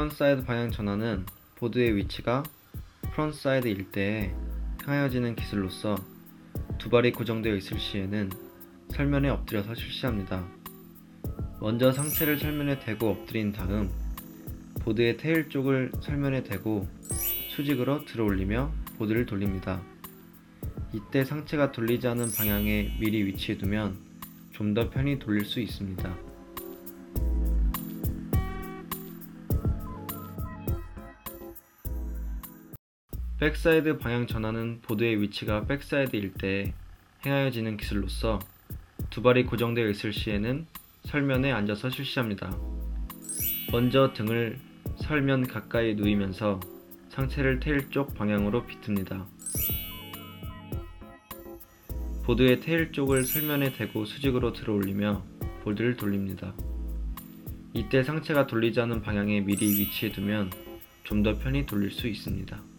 frontside 방향 전환은 보드의 위치가 frontside일 때 행하여지는 기술로서 두 발이 고정되어 있을 시에는 설면에 엎드려서 실시합니다. 먼저 상체를 설면에 대고 엎드린 다음 보드의 tail 쪽을 설면에 대고 수직으로 들어 올리며 보드를 돌립니다. 이때 상체가 돌리지 않은 방향에 미리 위치해 두면 좀 더 편히 돌릴 수 있습니다. backside 방향 전환은 보드의 위치가 backside일 때 행하여지는 기술로서 두 발이 고정되어 있을 시에는 설면에 앉아서 실시합니다. 먼저 등을 설면 가까이 누이면서 상체를 tail 쪽 방향으로 비틉니다. 보드의 tail 쪽을 설면에 대고 수직으로 들어 올리며 보드를 돌립니다. 이때 상체가 돌리지 않은 방향에 미리 위치해 두면 좀 더 편히 돌릴 수 있습니다.